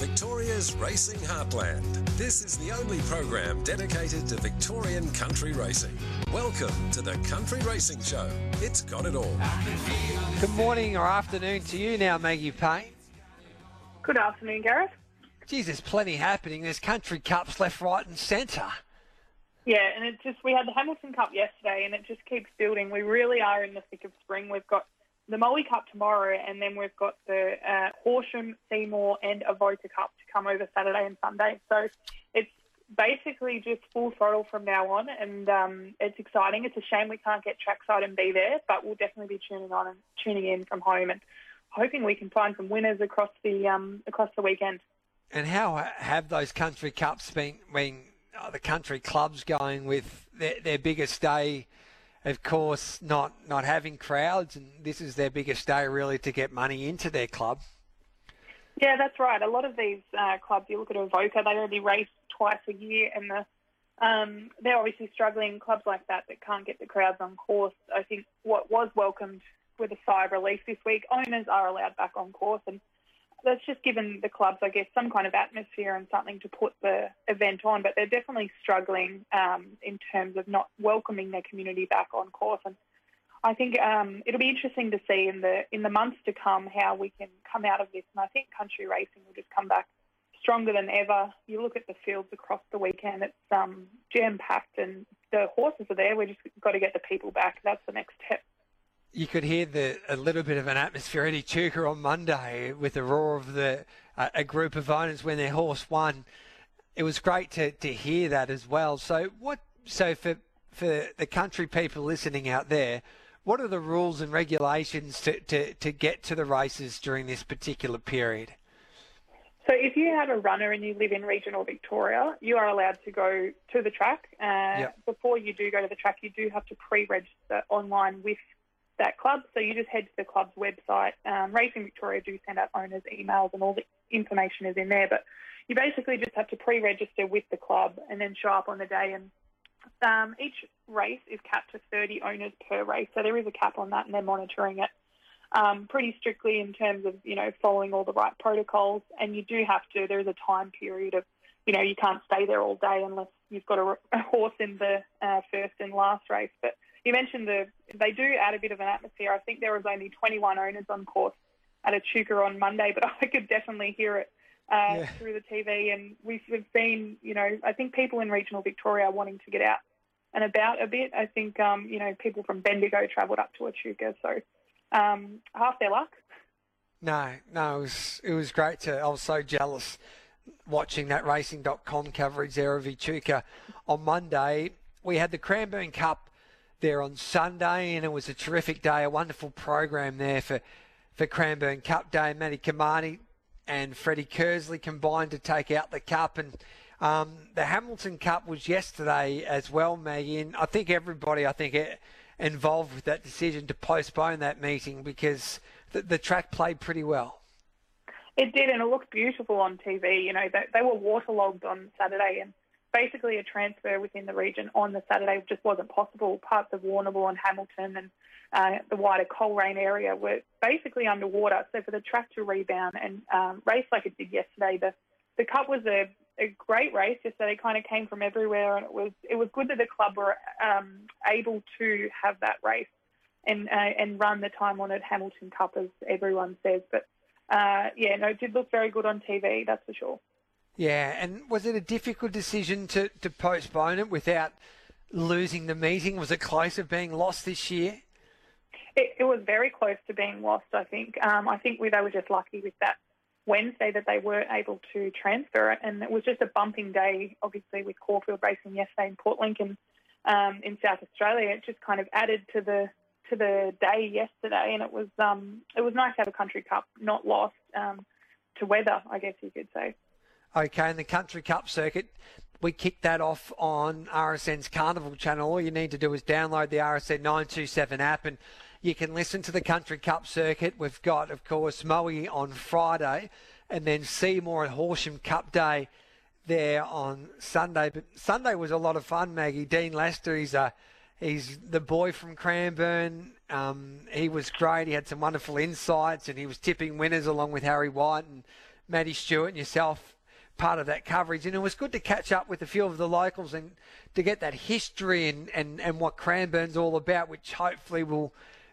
Victoria's racing heartland. This is the only program dedicated to Victorian country racing. Welcome to the Country Racing Show. It's got it all. Good morning or afternoon to you now, Maggie Payne. Good afternoon, Gareth. Geez, there's plenty happening. There's country cups left, right, and centre. Yeah, and it just we had the Hamilton Cup yesterday, and it just keeps building. We really are in the thick of spring. We've got the Moe Cup tomorrow, and then we've got the uh, Horsham, Seymour, and Avoca Cup to come over Saturday and Sunday. So it's basically just full throttle from now on, and um, it's exciting. It's a shame we can't get trackside and be there, but we'll definitely be tuning on and tuning in from home and hoping we can find some winners across the um, across the weekend. And how have those country cups been? been uh, the country clubs going with their, their biggest day? Of course, not not having crowds, and this is their biggest day really to get money into their club. Yeah, that's right. A lot of these uh, clubs, you look at Avoca, they only race twice a year, and the um, they're obviously struggling. Clubs like that that can't get the crowds on course. I think what was welcomed with a sigh of relief this week, owners are allowed back on course, and that's just given the clubs, I guess, some kind of atmosphere and something to put the event on. But they're definitely struggling um, in terms of not welcoming their community back on course. And I think um, it'll be interesting to see in the in the months to come how we can come out of this. And I think country racing will just come back stronger than ever. You look at the fields across the weekend; it's um, jam packed, and the horses are there. We just got to get the people back. That's the next step you could hear the a little bit of an atmosphere at Echuca on Monday with the roar of the uh, a group of owners when their horse won. It was great to, to hear that as well. So what? So for for the country people listening out there, what are the rules and regulations to, to, to get to the races during this particular period? So if you have a runner and you live in regional Victoria, you are allowed to go to the track. Uh, yep. Before you do go to the track, you do have to pre-register online with that club. So you just head to the club's website. Um, Racing Victoria do send out owners' emails and all the information is in there. But you basically just have to pre-register with the club and then show up on the day. And um, each race is capped to 30 owners per race. So there is a cap on that and they're monitoring it um, pretty strictly in terms of, you know, following all the right protocols. And you do have to, there is a time period of, you know, you can't stay there all day unless you've got a, a horse in the uh, first and last race. But you mentioned the they do add a bit of an atmosphere. I think there was only 21 owners on course at Echuca on Monday, but I could definitely hear it uh, yeah. through the TV. And we've, we've seen, you know, I think people in regional Victoria are wanting to get out and about a bit. I think, um, you know, people from Bendigo travelled up to Echuca, so um, half their luck. No, no, it was it was great to. I was so jealous watching that racing.com coverage there of Echuca on Monday. We had the Cranbourne Cup there on Sunday, and it was a terrific day, a wonderful program there for, for Cranbourne Cup Day. Matty Cumani and Freddie Kersley combined to take out the cup, and um, the Hamilton Cup was yesterday as well, Maggie. And I think everybody, I think, eh, involved with that decision to postpone that meeting because the, the track played pretty well. It did, and it looked beautiful on TV. You know, they, they were waterlogged on Saturday, and basically a transfer within the region on the Saturday just wasn't possible. Parts of Warrnambool and Hamilton and uh, the wider Coleraine area were basically underwater. So for the track to rebound and um, race like it did yesterday, the the Cup was a, a great race yesterday. It kind of came from everywhere, and it was it was good that the club were um, able to have that race and uh, and run the time on honoured Hamilton Cup as everyone says. But uh, yeah, no, it did look very good on TV, that's for sure. Yeah, and was it a difficult decision to, to postpone it without losing the meeting? Was it close of being lost this year? It, it was very close to being lost, I think. Um, I think we, they were just lucky with that Wednesday that they weren't able to transfer it, and it was just a bumping day, obviously, with Caulfield racing yesterday in Port Lincoln um, in South Australia. It just kind of added to the to the day yesterday, and it was um, it was nice to have a country cup not lost um, to weather, I guess you could say. Okay, in the Country Cup circuit, we kicked that off on RSN's Carnival channel. All you need to do is download the RSN 927 app and you can listen to the Country Cup circuit. We've got, of course, Moe on Friday and then Seymour and Horsham Cup Day there on Sunday. But Sunday was a lot of fun, Maggie. Dean Lester, he's a he's the boy from Cranbourne. Um, he was great. He had some wonderful insights and he was tipping winners along with Harry White and Maddie Stewart and yourself part of that coverage. And it was good to catch up with a few of the locals and to get that history and, and, and what Cranbourne's all about, which hopefully will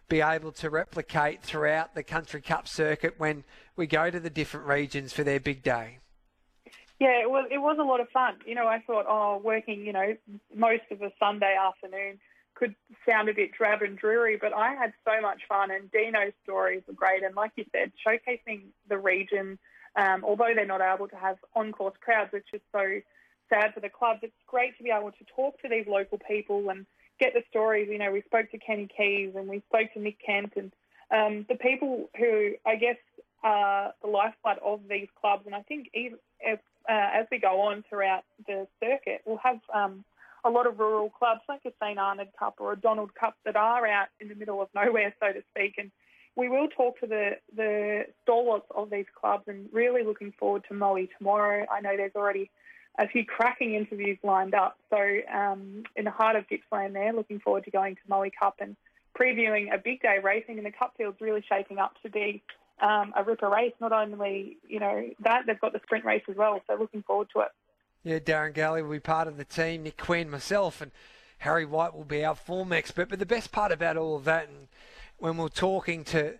be able to replicate throughout the Country Cup circuit when we go to the different regions for their big day. Yeah, it was it was a lot of fun. You know, I thought, oh, working, you know, most of a Sunday afternoon could sound a bit drab and dreary, but I had so much fun. And Dino's stories were great, and like you said, showcasing the region. Um, although they're not able to have on-course crowds, which is so sad for the clubs, it's great to be able to talk to these local people and get the stories. You know, we spoke to Kenny Keys and we spoke to Nick Kent and um, the people who I guess are the lifeblood of these clubs. And I think even if, uh, as we go on throughout the circuit, we'll have um, a lot of rural clubs like a St Arnaud Cup or a Donald Cup that are out in the middle of nowhere, so to speak. And we will talk to the, the stalwarts of these clubs and really looking forward to Moe tomorrow. I know there's already a few cracking interviews lined up. So um, in the heart of Gippsland there, looking forward to going to Moe Cup and previewing a big day racing. And the Cup field's really shaping up to be um, a ripper race. Not only, you know, that, they've got the sprint race as well. So looking forward to it. Yeah, Darren Galley will be part of the team, Nick Quinn, myself, and Harry White will be our form expert. But the best part about all of that, and when we're talking to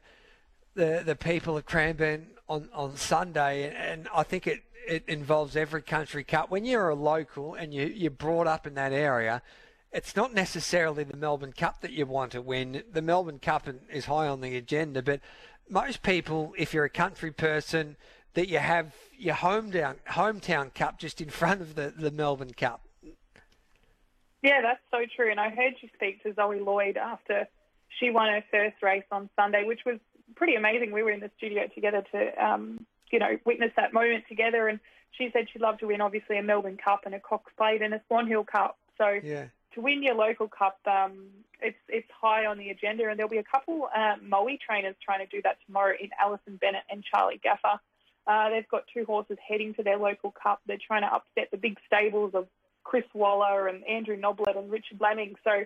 the the people of Cranbourne on, on Sunday, and I think it it involves every country cup. When you're a local and you, you're brought up in that area, it's not necessarily the Melbourne Cup that you want to win. The Melbourne Cup is high on the agenda, but most people, if you're a country person, that you have your hometown hometown cup just in front of the, the Melbourne Cup. Yeah, that's so true. And I heard you speak to Zoe Lloyd after she won her first race on Sunday, which was pretty amazing. We were in the studio together to um, you know, witness that moment together. And she said she'd love to win, obviously, a Melbourne Cup and a Cox Plate and a Swan Hill Cup. So yeah. to win your local cup, um, it's it's high on the agenda. And there'll be a couple uh, Moe trainers trying to do that tomorrow in Alison Bennett and Charlie Gaffer. Uh, they've got two horses heading to their local cup. They're trying to upset the big stables of Chris Waller and Andrew Noblet and Richard Laming. So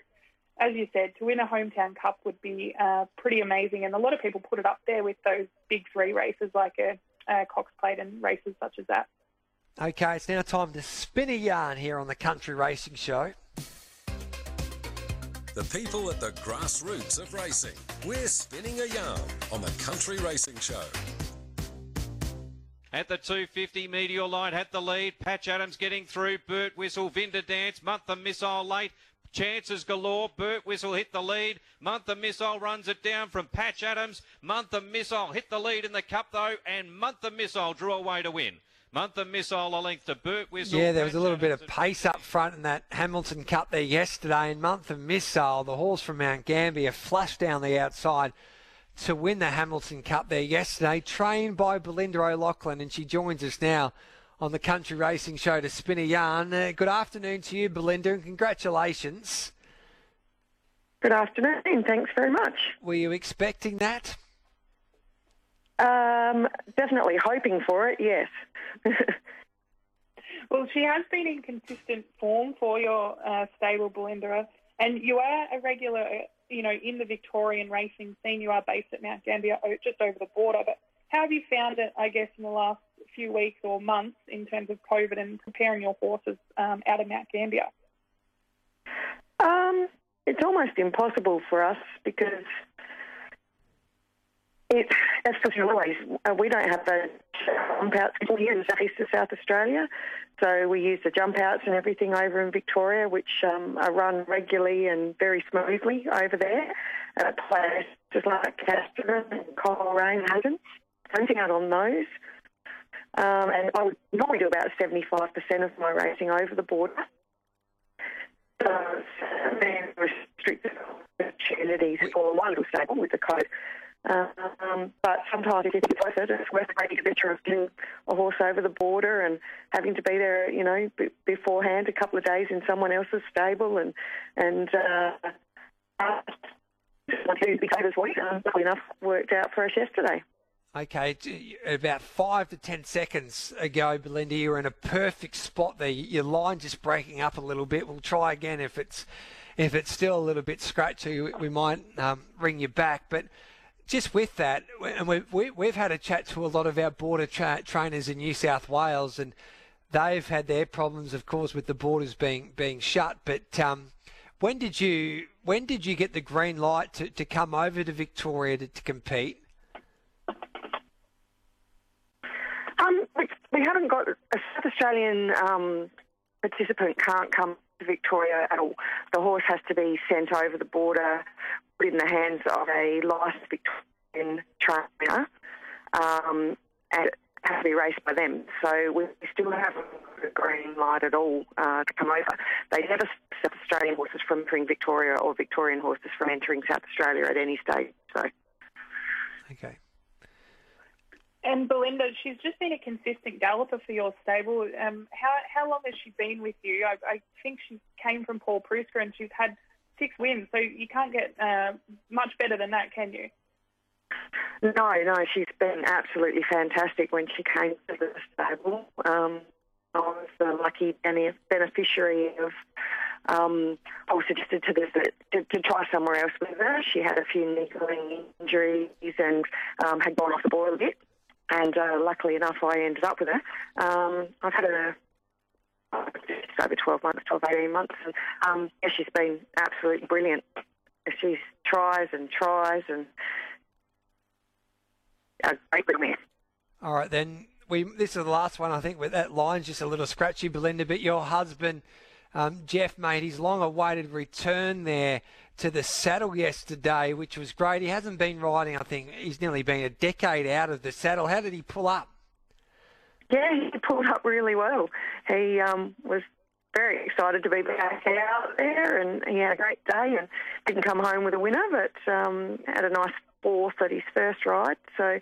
as you said, to win a hometown cup would be uh, pretty amazing. And a lot of people put it up there with those big three races like a uh, Cox Plate and races such as that. Okay, it's now time to spin a yarn here on the Country Racing Show. The people at the grassroots of racing. We're spinning a yarn on the Country Racing Show. At the 250, Meteor Light had the lead. Patch Adams getting through. Burt Whistle, Vinda Dance, Month of Missile late. Chances galore. Burt Whistle hit the lead. Month of Missile runs it down from Patch Adams. Month of Missile hit the lead in the cup though, and Month of Missile drew away to win. Month of Missile a length to Burt Whistle. Yeah, there was a little bit of pace up front in that Hamilton Cup there yesterday. And Month of Missile, the horse from Mount Gambier, flashed down the outside to win the Hamilton Cup there yesterday, trained by Belinda O'Loughlin, and she joins us now on the Country Racing Show to spin a yarn. Uh, good afternoon to you, Belinda, and congratulations. Good afternoon. Thanks very much. Were you expecting that? Um, definitely hoping for it, yes. well, she has been in consistent form for your uh, stable, Belinda, and you are a regular, you know, in the Victorian racing scene. You are based at Mount Gambier, just over the border. But how have you found it, I guess, in the last few weeks or months in terms of COVID and preparing your horses um, out of Mount Gambier? Um, it's almost impossible for us because as always, uh, we don't have the jump outs here in southeast of South Australia. So we use the jump outs and everything over in Victoria, which um, are run regularly and very smoothly over there at places like Casterton and Coleraine Hayden. Hunting out on those. Um, and I would normally do about 75% of my racing over the border. So it's restricted opportunities for one little stable with the code. Um, but sometimes if it's worth it, it's worth the great adventure of getting a horse over the border and having to be there, you know, b- beforehand, a couple of days in someone else's stable, and and uh, two big favors week. And luckily enough, worked out for us yesterday. Okay, about five to ten seconds ago, Belinda, you were in a perfect spot there. Your line just breaking up a little bit. We'll try again if it's if it's still a little bit scratchy. We might um, ring you back. But just with that, and we've, we, have had a chat to a lot of our border tra- trainers in New South Wales, and they've had their problems, of course, with the borders being being shut. But um, when did you when did you get the green light to, to come over to Victoria to, to compete? Um, we, we, haven't got a South Australian um, participant can't come to Victoria at all. The horse has to be sent over the border, put in the hands of a licensed Victorian trainer, um, and has to be raced by them. So we still haven't got a green light at all uh, to come over. They never stop Australian horses from entering Victoria or Victorian horses from entering South Australia at any stage. So. Okay. And Belinda, she's just been a consistent galloper for your stable. Um, how how long has she been with you? I, I think she came from Paul Preusker and she's had six wins, so you can't get uh, much better than that, can you? No, no, she's been absolutely fantastic when she came to the stable. Um, I was the lucky beneficiary of. Um, I was suggested to this to, to, try somewhere else with her. She had a few niggling injuries and um, had gone off the boil a bit and uh, luckily enough, I ended up with her. Um, I've had her just over 12 months, 12, 18 months, and um, yeah, she's been absolutely brilliant. She tries and tries and a great little mare. All right, then we. This is the last one, I think. With that line's just a little scratchy, Belinda. But your husband, um, Jeff, made his long-awaited return there to the saddle yesterday, which was great. He hasn't been riding, I think he's nearly been a decade out of the saddle. How did he pull up? Yeah, he pulled up really well. He um, was very excited to be back out there, and he had a great day and didn't come home with a winner, but um, had a nice fourth at his first ride. So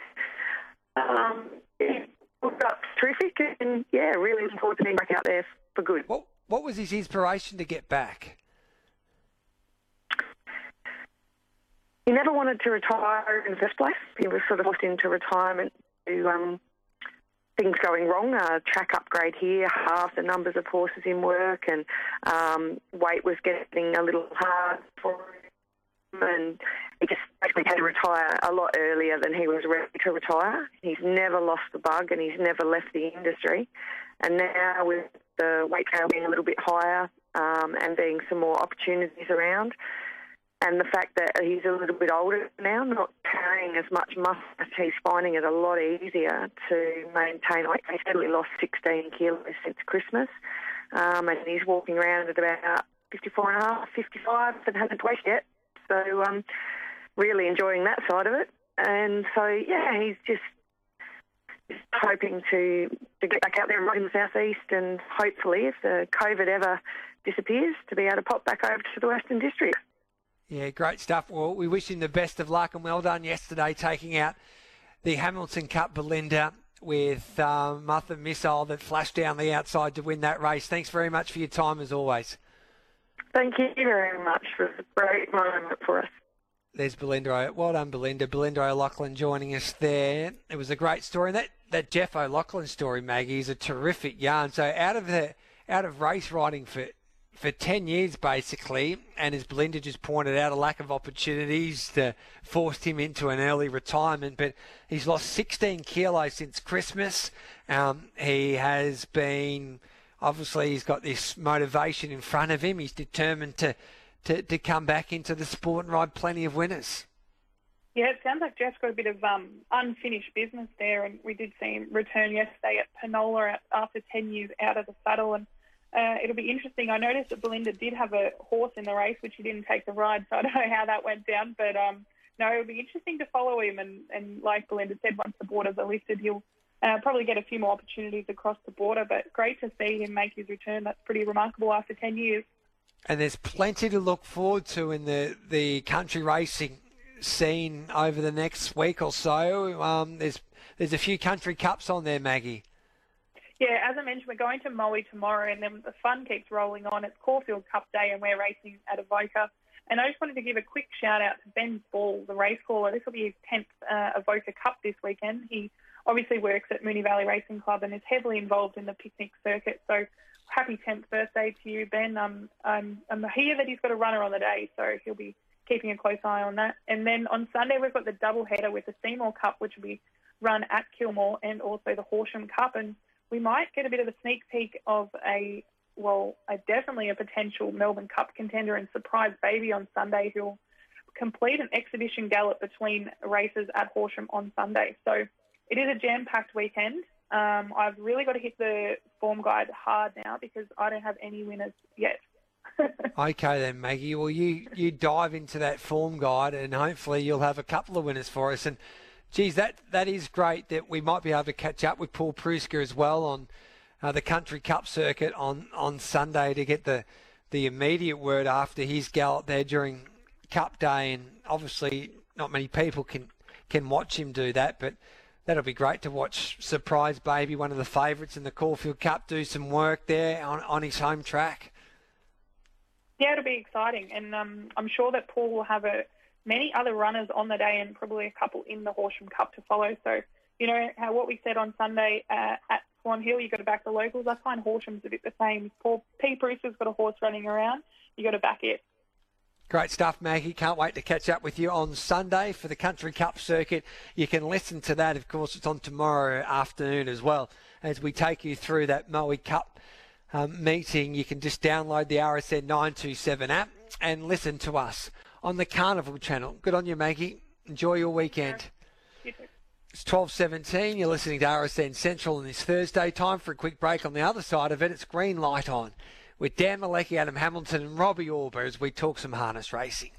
um, he pulled up terrific, and yeah, really looking forward to being back out there for good. What What was his inspiration to get back? He never wanted to retire in the first place. He was sort of forced into retirement to um, things going wrong. A track upgrade here, half the numbers of horses in work, and um, weight was getting a little hard for him. And he just basically had to retire a lot earlier than he was ready to retire. He's never lost the bug, and he's never left the industry. And now with the weight scale being a little bit higher um, and being some more opportunities around, and the fact that he's a little bit older now, not carrying as much muscle, he's finding it a lot easier to maintain weight. He's steadily lost 16 kilos since Christmas, um, and he's walking around at about 54 and a half, 55, and hasn't weighed yet. So, um, really enjoying that side of it. And so, yeah, he's just hoping to to get back out there and ride in the southeast, and hopefully, if the COVID ever disappears, to be able to pop back over to the Western District. Yeah, great stuff. Well, we wish him the best of luck and well done yesterday taking out the Hamilton Cup Belinda with um, Martha Missile that flashed down the outside to win that race. Thanks very much for your time as always. Thank you very much for a great moment for us. There's Belinda. Well done, Belinda. Belinda O'Loughlin joining us there. It was a great story. And that, that Jeff O'Loughlin story, Maggie, is a terrific yarn. So out of the out of race riding for for 10 years basically, and as Belinda just pointed out, a lack of opportunities forced him into an early retirement. But he's lost 16 kilos since Christmas. Um, he has been, obviously, he's got this motivation in front of him. He's determined to, to, to come back into the sport and ride plenty of winners. Yeah, it sounds like Jeff's got a bit of um, unfinished business there, and we did see him return yesterday at Penola after 10 years out of the saddle. and uh, it'll be interesting. I noticed that Belinda did have a horse in the race, which he didn't take the ride, so I don't know how that went down. But um, no, it'll be interesting to follow him. And, and like Belinda said, once the borders are lifted, he'll uh, probably get a few more opportunities across the border. But great to see him make his return. That's pretty remarkable after 10 years. And there's plenty to look forward to in the, the country racing scene over the next week or so. Um, there's there's a few country cups on there, Maggie. Yeah, as I mentioned, we're going to Moe tomorrow, and then the fun keeps rolling on. It's Caulfield Cup Day, and we're racing at Avoca. And I just wanted to give a quick shout out to Ben Ball, the race caller. This will be his 10th uh, Avoca Cup this weekend. He obviously works at Moonee Valley Racing Club and is heavily involved in the picnic circuit. So happy 10th birthday to you, Ben. Um, I'm, I'm here that he's got a runner on the day, so he'll be keeping a close eye on that. And then on Sunday, we've got the double header with the Seymour Cup, which will be run at Kilmore, and also the Horsham Cup. And we might get a bit of a sneak peek of a, well, a, definitely a potential Melbourne Cup contender and surprise baby on Sunday who'll complete an exhibition gallop between races at Horsham on Sunday. So it is a jam-packed weekend. Um, I've really got to hit the form guide hard now because I don't have any winners yet. okay then, Maggie. Well, you you dive into that form guide, and hopefully you'll have a couple of winners for us. And geez, that that is great that we might be able to catch up with Paul Preusker as well on uh, the Country Cup circuit on on Sunday to get the the immediate word after his gallop there during Cup Day, and obviously not many people can can watch him do that, but that'll be great to watch. Surprise Baby, one of the favourites in the Caulfield Cup, do some work there on, on his home track. Yeah, it'll be exciting, and um, I'm sure that Paul will have a, many other runners on the day, and probably a couple in the Horsham Cup to follow. So, you know how what we said on Sunday uh, at Swan Hill, you've got to back the locals. I find Horsham's a bit the same. Paul P. Brewster's got a horse running around. You got to back it. Great stuff, Maggie. Can't wait to catch up with you on Sunday for the Country Cup circuit. You can listen to that, of course, it's on tomorrow afternoon as well as we take you through that Moe Cup um, meeting, you can just download the RSN 927 app and listen to us on the Carnival channel. Good on you, Maggie. Enjoy your weekend. It's 12.17. You're listening to RSN Central on this Thursday. Time for a quick break. On the other side of it, it's green light on with Dan Malecki, Adam Hamilton and Robbie Auber as we talk some harness racing.